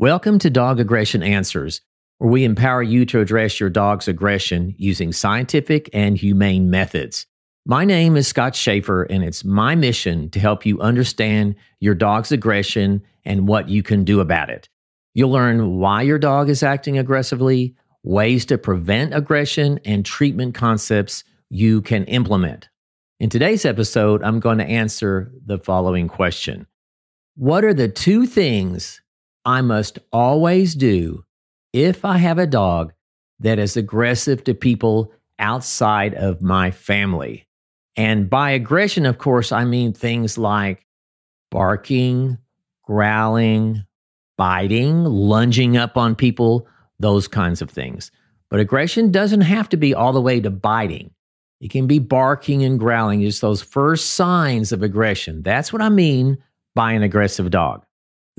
Welcome to Dog Aggression Answers, where we empower you to address your dog's aggression using scientific and humane methods. My name is Scott Sheaffer, and it's my mission to help you understand your dog's aggression and what you can do about it. You'll learn why your dog is acting aggressively, ways to prevent aggression, and treatment concepts you can implement. In today's episode, I'm going to answer the following question What are the two things I must always do if I have a dog that is aggressive to people outside of my family. And by aggression, of course, I mean things like barking, growling, biting, lunging up on people, those kinds of things. But aggression doesn't have to be all the way to biting. It can be barking and growling, just those first signs of aggression. That's what I mean by an aggressive dog.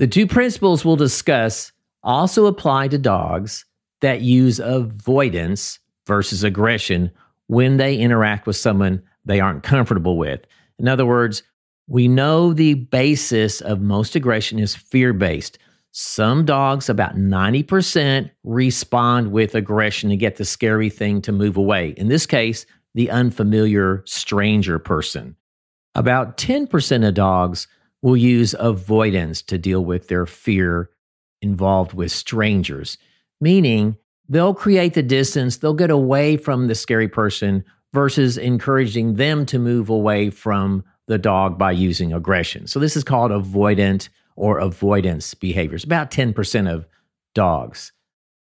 The two principles we'll discuss also apply to dogs that use avoidance versus aggression when they interact with someone they aren't comfortable with. In other words, we know the basis of most aggression is fear based. Some dogs, about 90%, respond with aggression to get the scary thing to move away. In this case, the unfamiliar stranger person. About 10% of dogs will use avoidance to deal with their fear involved with strangers, meaning they'll create the distance, they'll get away from the scary person versus encouraging them to move away from the dog by using aggression. So this is called avoidant or avoidance behaviors, about 10% of dogs.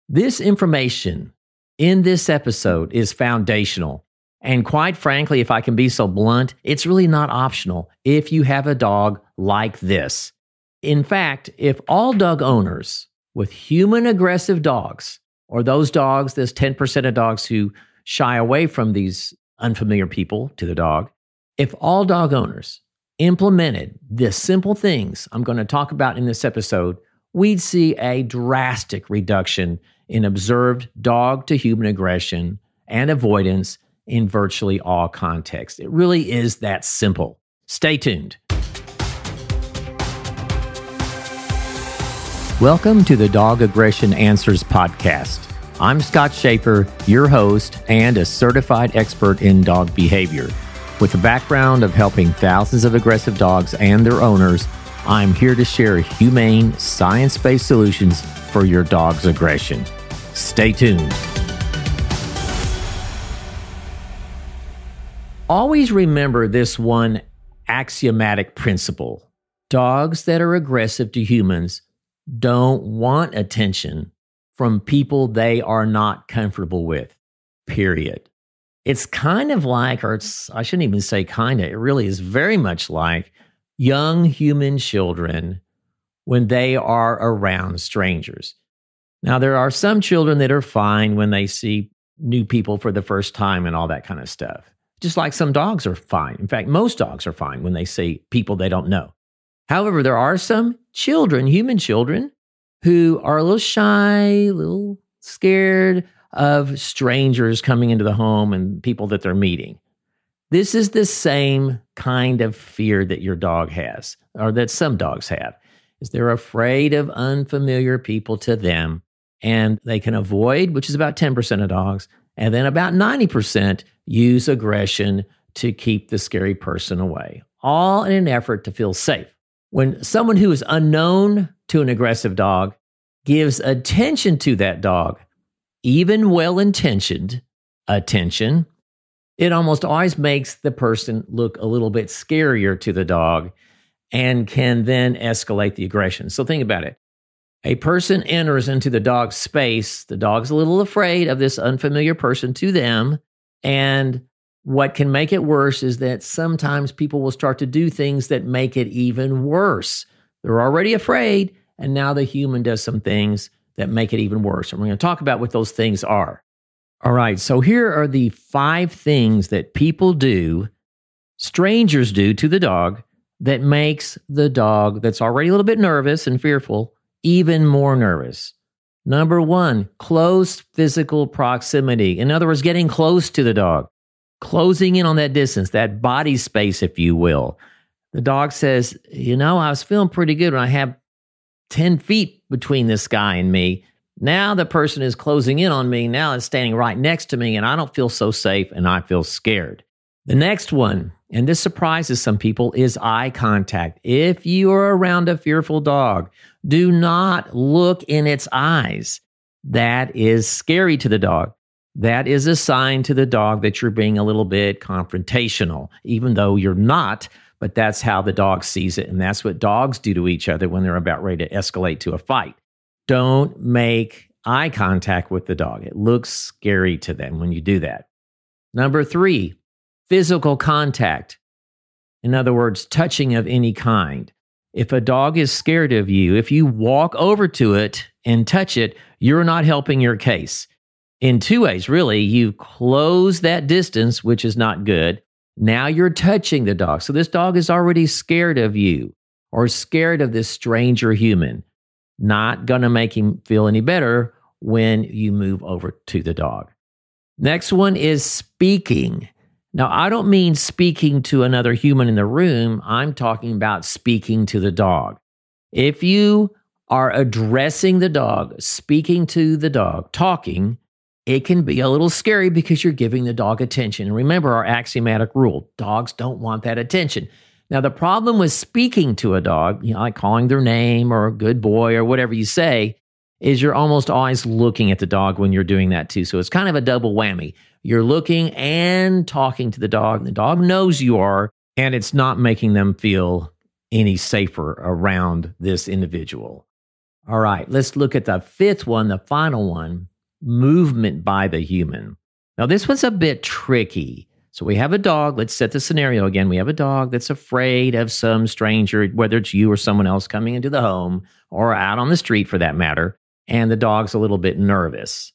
This information in this episode is foundational and quite frankly, if I can be so blunt, it's really not optional if you have a dog like this. In fact, if all dog owners with human aggressive dogs, or those dogs, there's 10% of dogs who shy away from these unfamiliar people to the dog, if all dog owners implemented the simple things I'm going to talk about in this episode, we'd see a drastic reduction in observed dog to human aggression and avoidance in virtually all contexts. It really is that simple. Stay tuned. Welcome to the Dog Aggression Answers podcast. I'm Scott Sheaffer, your host and a certified expert in dog behavior. With a background of helping thousands of aggressive dogs and their owners, I'm here to share humane, science based solutions for your dog's aggression. Stay tuned. Always remember this one axiomatic principle dogs that are aggressive to humans don't want attention from people they are not comfortable with, period. It's kind of like, or it's, I shouldn't even say kind of, it really is very much like young human children when they are around strangers. Now, there are some children that are fine when they see new people for the first time and all that kind of stuff just like some dogs are fine. In fact, most dogs are fine when they see people they don't know. However, there are some children, human children, who are a little shy, a little scared of strangers coming into the home and people that they're meeting. This is the same kind of fear that your dog has, or that some dogs have, is they're afraid of unfamiliar people to them, and they can avoid, which is about 10% of dogs, and then about 90% use aggression to keep the scary person away, all in an effort to feel safe. When someone who is unknown to an aggressive dog gives attention to that dog, even well intentioned attention, it almost always makes the person look a little bit scarier to the dog and can then escalate the aggression. So think about it. A person enters into the dog's space. The dog's a little afraid of this unfamiliar person to them. And what can make it worse is that sometimes people will start to do things that make it even worse. They're already afraid, and now the human does some things that make it even worse. And we're going to talk about what those things are. All right, so here are the five things that people do, strangers do to the dog, that makes the dog that's already a little bit nervous and fearful even more nervous. Number one, close physical proximity. In other words, getting close to the dog, closing in on that distance, that body space, if you will. The dog says, You know, I was feeling pretty good when I had 10 feet between this guy and me. Now the person is closing in on me. Now it's standing right next to me, and I don't feel so safe and I feel scared. The next one, and this surprises some people, is eye contact. If you are around a fearful dog, do not look in its eyes. That is scary to the dog. That is a sign to the dog that you're being a little bit confrontational, even though you're not, but that's how the dog sees it. And that's what dogs do to each other when they're about ready to escalate to a fight. Don't make eye contact with the dog. It looks scary to them when you do that. Number three, physical contact. In other words, touching of any kind. If a dog is scared of you, if you walk over to it and touch it, you're not helping your case. In two ways, really. You close that distance, which is not good. Now you're touching the dog. So this dog is already scared of you or scared of this stranger human. Not going to make him feel any better when you move over to the dog. Next one is speaking. Now, I don't mean speaking to another human in the room. I'm talking about speaking to the dog. If you are addressing the dog, speaking to the dog, talking, it can be a little scary because you're giving the dog attention. And remember our axiomatic rule dogs don't want that attention. Now, the problem with speaking to a dog, you know, like calling their name or good boy or whatever you say, is you're almost always looking at the dog when you're doing that too. So it's kind of a double whammy. You're looking and talking to the dog. And the dog knows you are, and it's not making them feel any safer around this individual. All right, let's look at the fifth one, the final one movement by the human. Now, this one's a bit tricky. So, we have a dog. Let's set the scenario again. We have a dog that's afraid of some stranger, whether it's you or someone else coming into the home or out on the street for that matter, and the dog's a little bit nervous.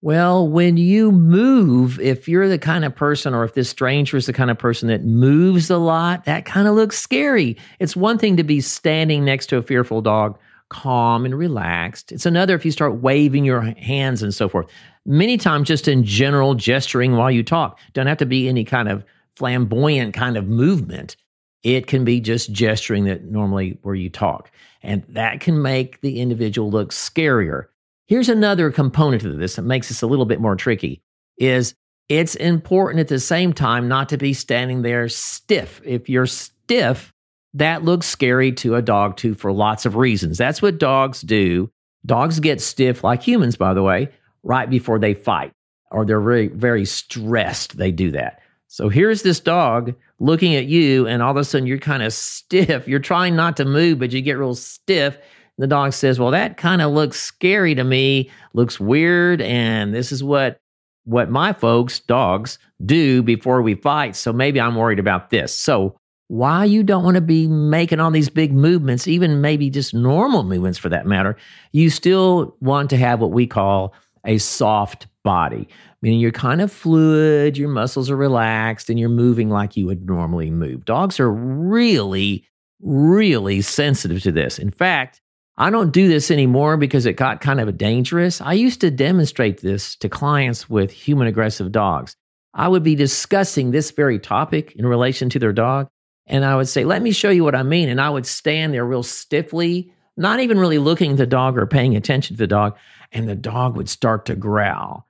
Well, when you move, if you're the kind of person, or if this stranger is the kind of person that moves a lot, that kind of looks scary. It's one thing to be standing next to a fearful dog, calm and relaxed. It's another if you start waving your hands and so forth. Many times, just in general gesturing while you talk, don't have to be any kind of flamboyant kind of movement. It can be just gesturing that normally where you talk. And that can make the individual look scarier. Here's another component of this that makes this a little bit more tricky is it's important at the same time not to be standing there stiff. If you're stiff, that looks scary to a dog too for lots of reasons. That's what dogs do. Dogs get stiff like humans, by the way, right before they fight or they're very, very stressed. They do that. So here's this dog looking at you, and all of a sudden you're kind of stiff. You're trying not to move, but you get real stiff the dog says, "Well, that kind of looks scary to me. Looks weird, and this is what what my folks, dogs, do before we fight. So maybe I'm worried about this." So why you don't want to be making all these big movements, even maybe just normal movements for that matter, you still want to have what we call a soft body, meaning you're kind of fluid, your muscles are relaxed, and you're moving like you would normally move. Dogs are really, really sensitive to this. In fact, I don't do this anymore because it got kind of dangerous. I used to demonstrate this to clients with human aggressive dogs. I would be discussing this very topic in relation to their dog. And I would say, let me show you what I mean. And I would stand there real stiffly, not even really looking at the dog or paying attention to the dog. And the dog would start to growl.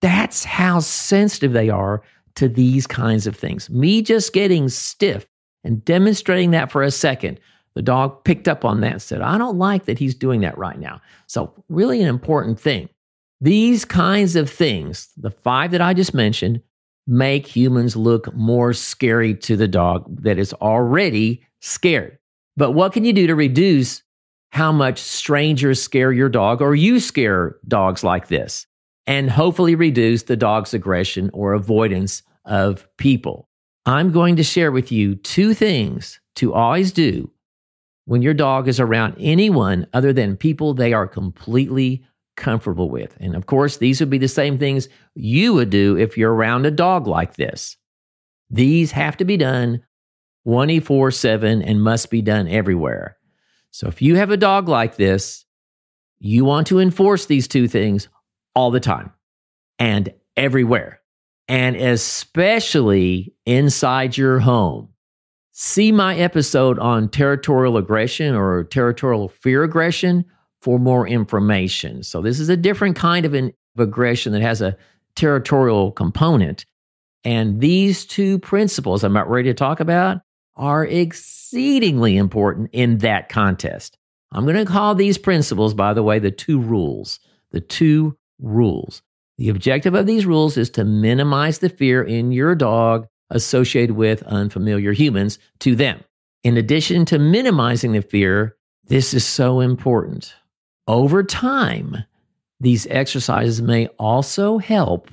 That's how sensitive they are to these kinds of things. Me just getting stiff and demonstrating that for a second the dog picked up on that and said, I don't like that he's doing that right now. So, really, an important thing. These kinds of things, the five that I just mentioned, make humans look more scary to the dog that is already scared. But what can you do to reduce how much strangers scare your dog or you scare dogs like this? And hopefully reduce the dog's aggression or avoidance of people. I'm going to share with you two things to always do when your dog is around anyone other than people they are completely comfortable with. And of course, these would be the same things you would do if you're around a dog like this. These have to be done 24 7 and must be done everywhere. So if you have a dog like this, you want to enforce these two things all the time and everywhere, and especially inside your home. See my episode on territorial aggression or territorial fear aggression for more information. So, this is a different kind of an aggression that has a territorial component. And these two principles I'm about ready to talk about are exceedingly important in that contest. I'm going to call these principles, by the way, the two rules. The two rules. The objective of these rules is to minimize the fear in your dog associated with unfamiliar humans to them. In addition to minimizing the fear, this is so important. Over time, these exercises may also help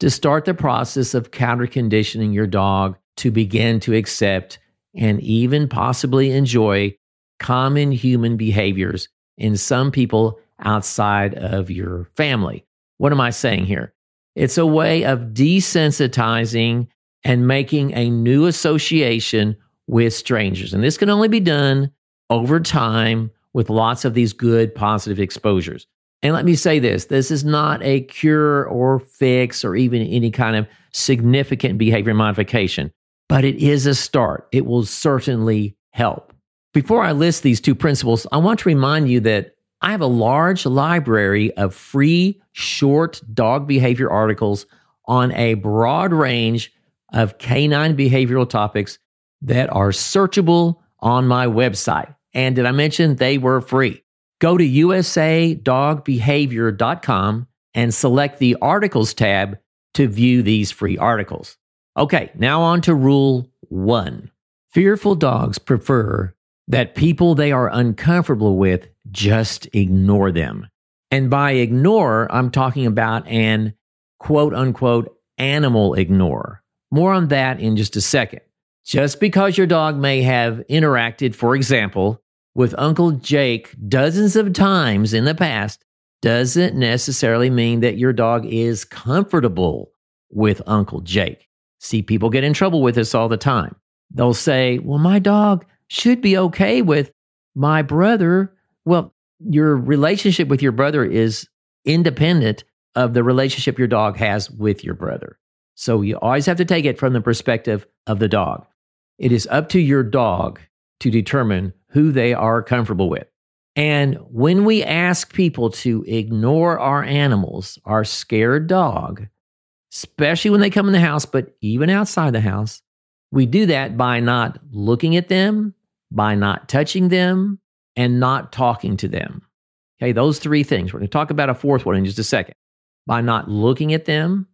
to start the process of counter conditioning your dog to begin to accept and even possibly enjoy common human behaviors in some people outside of your family. What am I saying here? It's a way of desensitizing and making a new association with strangers. And this can only be done over time with lots of these good positive exposures. And let me say this this is not a cure or fix or even any kind of significant behavior modification, but it is a start. It will certainly help. Before I list these two principles, I want to remind you that I have a large library of free short dog behavior articles on a broad range of canine behavioral topics that are searchable on my website. And did I mention they were free? Go to usadogbehavior.com and select the articles tab to view these free articles. Okay, now on to rule one. Fearful dogs prefer that people they are uncomfortable with just ignore them. And by ignore, I'm talking about an quote unquote animal ignore. More on that in just a second. Just because your dog may have interacted, for example, with Uncle Jake dozens of times in the past, doesn't necessarily mean that your dog is comfortable with Uncle Jake. See, people get in trouble with this all the time. They'll say, Well, my dog should be okay with my brother. Well, your relationship with your brother is independent of the relationship your dog has with your brother. So you always have to take it from the perspective of the dog. It is up to your dog to determine who they are comfortable with. And when we ask people to ignore our animals, our scared dog, especially when they come in the house, but even outside the house, we do that by not looking at them, by not touching them, and not talking to them. Okay, those three things. We're going to talk about a fourth one in just a second. By not looking at them,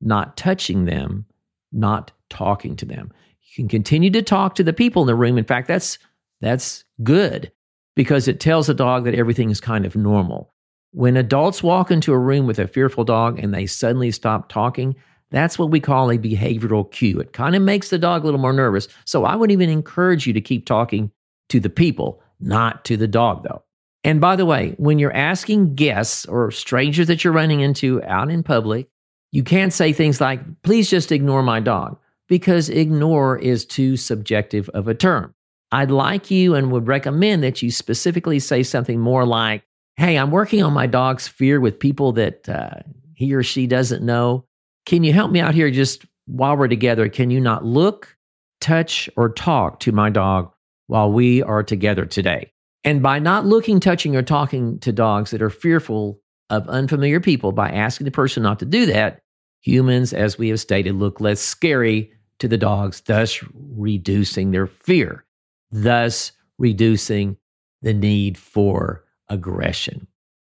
not touching them, not talking to them. Can continue to talk to the people in the room. In fact, that's that's good because it tells the dog that everything is kind of normal. When adults walk into a room with a fearful dog and they suddenly stop talking, that's what we call a behavioral cue. It kind of makes the dog a little more nervous. So I would even encourage you to keep talking to the people, not to the dog, though. And by the way, when you're asking guests or strangers that you're running into out in public, you can't say things like, please just ignore my dog, because ignore is too subjective of a term. I'd like you and would recommend that you specifically say something more like, hey, I'm working on my dog's fear with people that uh, he or she doesn't know. Can you help me out here just while we're together? Can you not look, touch, or talk to my dog while we are together today? And by not looking, touching, or talking to dogs that are fearful of unfamiliar people, by asking the person not to do that, Humans, as we have stated, look less scary to the dogs, thus reducing their fear, thus reducing the need for aggression.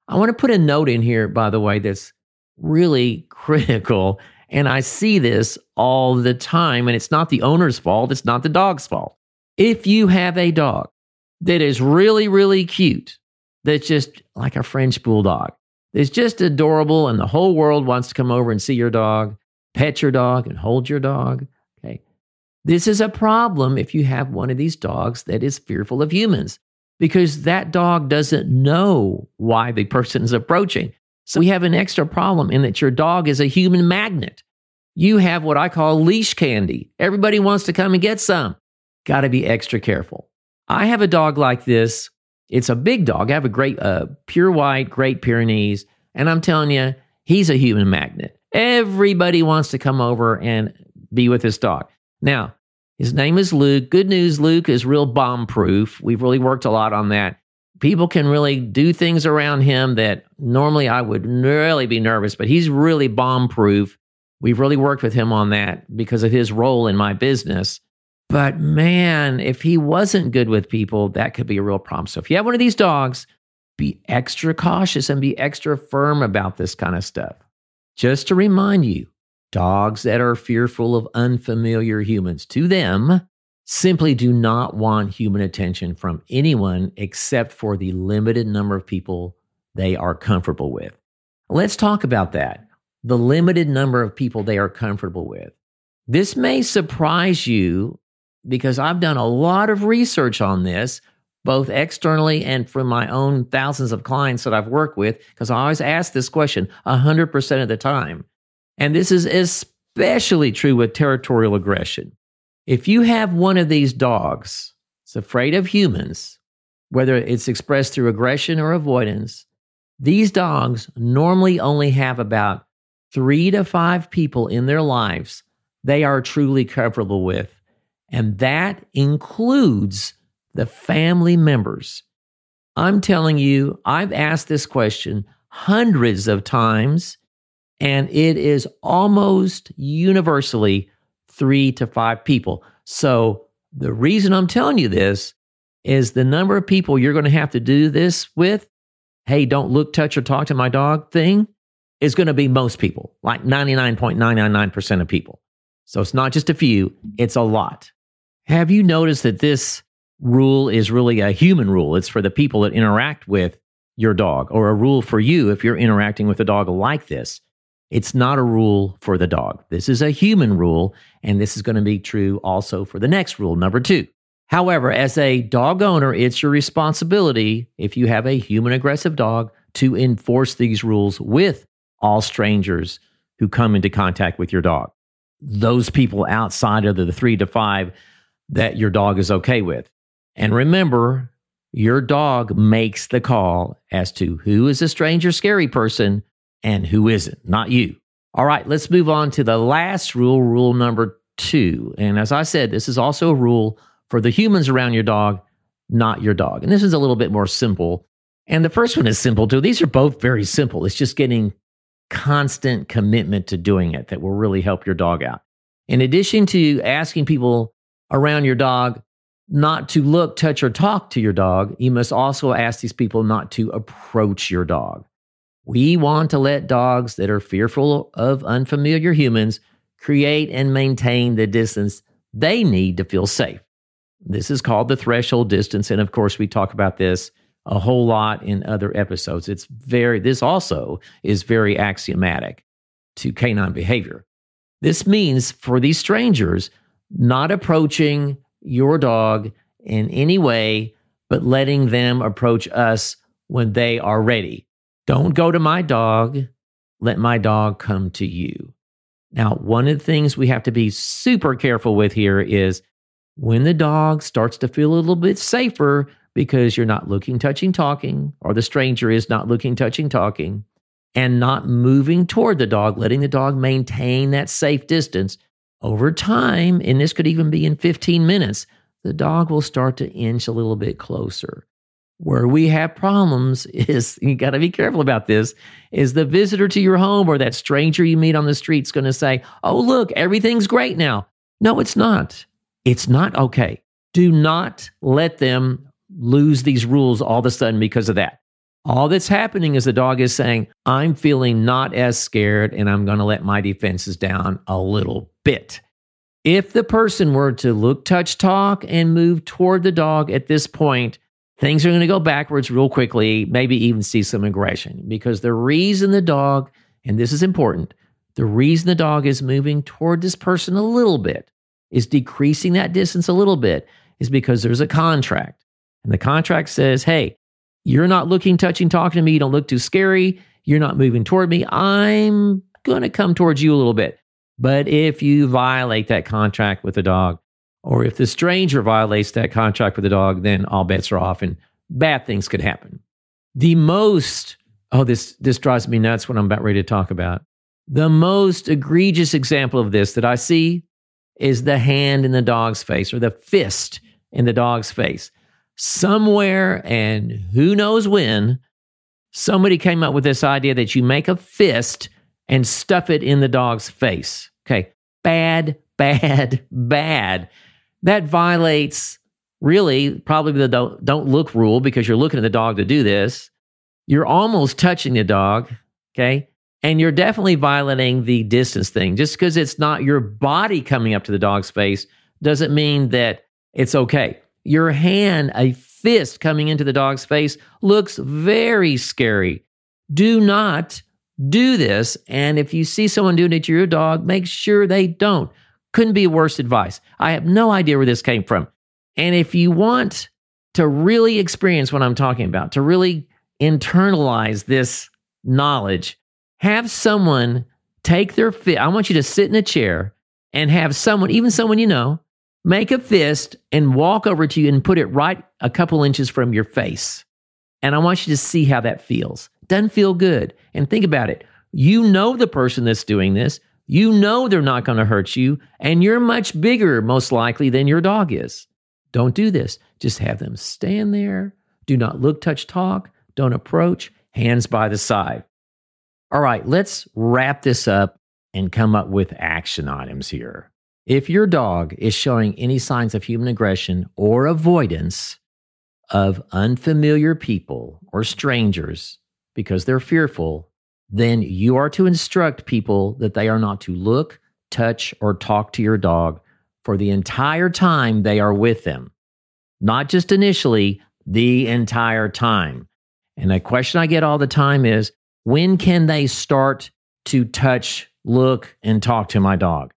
I want to put a note in here, by the way, that's really critical. And I see this all the time, and it's not the owner's fault, it's not the dog's fault. If you have a dog that is really, really cute, that's just like a French bulldog, it's just adorable, and the whole world wants to come over and see your dog, pet your dog, and hold your dog. This is a problem if you have one of these dogs that is fearful of humans because that dog doesn't know why the person is approaching. So we have an extra problem in that your dog is a human magnet. You have what I call leash candy. Everybody wants to come and get some. Got to be extra careful. I have a dog like this it's a big dog. I have a great, uh, pure white, Great Pyrenees. And I'm telling you, he's a human magnet. Everybody wants to come over and be with this dog. Now, His name is Luke. Good news, Luke is real bomb proof. We've really worked a lot on that. People can really do things around him that normally I would really be nervous, but he's really bomb proof. We've really worked with him on that because of his role in my business. But man, if he wasn't good with people, that could be a real problem. So if you have one of these dogs, be extra cautious and be extra firm about this kind of stuff. Just to remind you, dogs that are fearful of unfamiliar humans, to them, simply do not want human attention from anyone except for the limited number of people they are comfortable with. Let's talk about that the limited number of people they are comfortable with. This may surprise you because I've done a lot of research on this, both externally and from my own thousands of clients that I've worked with, because I always ask this question 100% of the time. And this is especially true with territorial aggression. If you have one of these dogs that's afraid of humans, whether it's expressed through aggression or avoidance, these dogs normally only have about three to five people in their lives they are truly comfortable with. And that includes the family members. I'm telling you, I've asked this question hundreds of times, and it is almost universally three to five people. So the reason I'm telling you this is the number of people you're going to have to do this with. Hey, don't look, touch, or talk to my dog thing is going to be most people, like 99.999% of people. So it's not just a few, it's a lot. Have you noticed that this rule is really a human rule? It's for the people that interact with your dog, or a rule for you if you're interacting with a dog like this. It's not a rule for the dog. This is a human rule, and this is going to be true also for the next rule, number two. However, as a dog owner, it's your responsibility, if you have a human aggressive dog, to enforce these rules with all strangers who come into contact with your dog. Those people outside of the three to five that your dog is okay with. And remember, your dog makes the call as to who is a stranger scary person and who isn't, not you. All right, let's move on to the last rule, rule number two. And as I said, this is also a rule for the humans around your dog, not your dog. And this is a little bit more simple. And the first one is simple too. These are both very simple. It's just getting constant commitment to doing it that will really help your dog out. In addition to asking people around your dog not to look, touch, or talk to your dog, you must also ask these people not to approach your dog. We want to let dogs that are fearful of unfamiliar humans create and maintain the distance they need to feel safe. This is called the threshold distance. And of course, we talk about this a whole lot in other episodes. It's very, this also is very axiomatic to canine behavior. This means for these strangers, not approaching your dog in any way, but letting them approach us when they are ready. Don't go to my dog. Let my dog come to you. Now, one of the things we have to be super careful with here is when the dog starts to feel a little bit safer because you're not looking, touching, talking, or the stranger is not looking, touching, talking, and not moving toward the dog, letting the dog maintain that safe distance over time, and this could even be in 15 minutes, the dog will start to inch a little bit closer. Where we have problems is you got to be careful about this is the visitor to your home or that stranger you meet on the street is going to say, "Oh, look, everything's great now." No, it's not. It's not okay. Do not let them lose these rules all of a sudden because of that. All that's happening is the dog is saying, I'm feeling not as scared and I'm going to let my defenses down a little bit. If the person were to look, touch, talk, and move toward the dog at this point, things are going to go backwards real quickly, maybe even see some aggression. Because the reason the dog, and this is important, the reason the dog is moving toward this person a little bit, is decreasing that distance a little bit, is because there's a contract. And the contract says, hey, you're not looking, touching, talking to me. You don't look too scary. You're not moving toward me. I'm going to come towards you a little bit. But if you violate that contract with the dog, or if the stranger violates that contract with the dog, then all bets are off and bad things could happen. The most, oh, this, this drives me nuts when I'm about ready to talk about. The most egregious example of this that I see is the hand in the dog's face or the fist in the dog's face. Somewhere and who knows when, somebody came up with this idea that you make a fist and stuff it in the dog's face. Okay. Bad, bad, bad. That violates really probably the don't, don't look rule because you're looking at the dog to do this. You're almost touching the dog. Okay. And you're definitely violating the distance thing. Just because it's not your body coming up to the dog's face doesn't mean that it's okay. Your hand, a fist coming into the dog's face, looks very scary. Do not do this. And if you see someone doing it to your dog, make sure they don't. Couldn't be worse advice. I have no idea where this came from. And if you want to really experience what I'm talking about, to really internalize this knowledge, have someone take their fist. I want you to sit in a chair and have someone, even someone you know, make a fist and walk over to you and put it right a couple inches from your face. And I want you to see how that feels. Doesn't feel good. And think about it. You know the person that's doing this. You know they're not going to hurt you. And you're much bigger, most likely, than your dog is. Don't do this. Just have them stand there. Do not look, touch, talk. Don't approach. Hands by the side. All right, let's wrap this up and come up with action items here. If your dog is showing any signs of human aggression or avoidance of unfamiliar people or strangers because they're fearful, then you are to instruct people that they are not to look, touch, or talk to your dog for the entire time they are with them. Not just initially, the entire time. And a question I get all the time is when can they start to touch, look, and talk to my dog?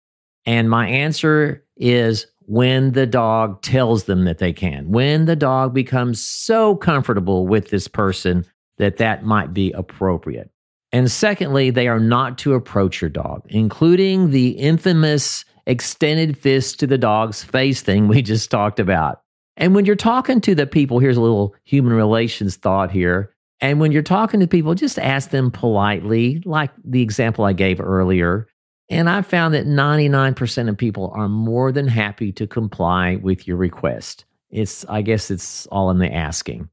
And my answer is when the dog tells them that they can, when the dog becomes so comfortable with this person that that might be appropriate. And secondly, they are not to approach your dog, including the infamous extended fist to the dog's face thing we just talked about. And when you're talking to the people, here's a little human relations thought here. And when you're talking to people, just ask them politely, like the example I gave earlier. And I found that 99% of people are more than happy to comply with your request. It's, I guess it's all in the asking.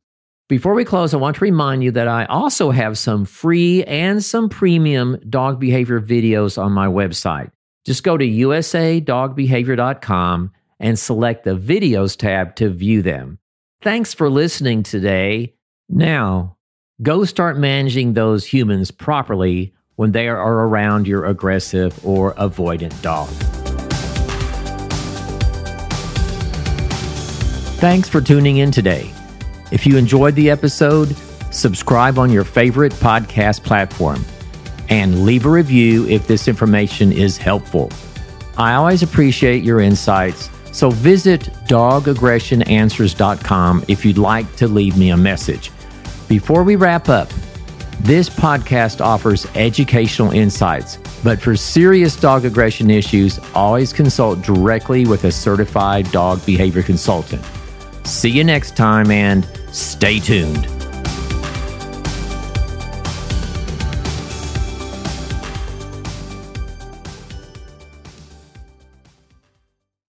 Before we close, I want to remind you that I also have some free and some premium dog behavior videos on my website. Just go to usadogbehavior.com and select the videos tab to view them. Thanks for listening today. Now, go start managing those humans properly when they are around your aggressive or avoidant dog. Thanks for tuning in today. If you enjoyed the episode, subscribe on your favorite podcast platform and leave a review if this information is helpful. I always appreciate your insights, so visit dogaggressionanswers.com if you'd like to leave me a message. Before we wrap up, this podcast offers educational insights, but for serious dog aggression issues, always consult directly with a certified dog behavior consultant. See you next time and stay tuned.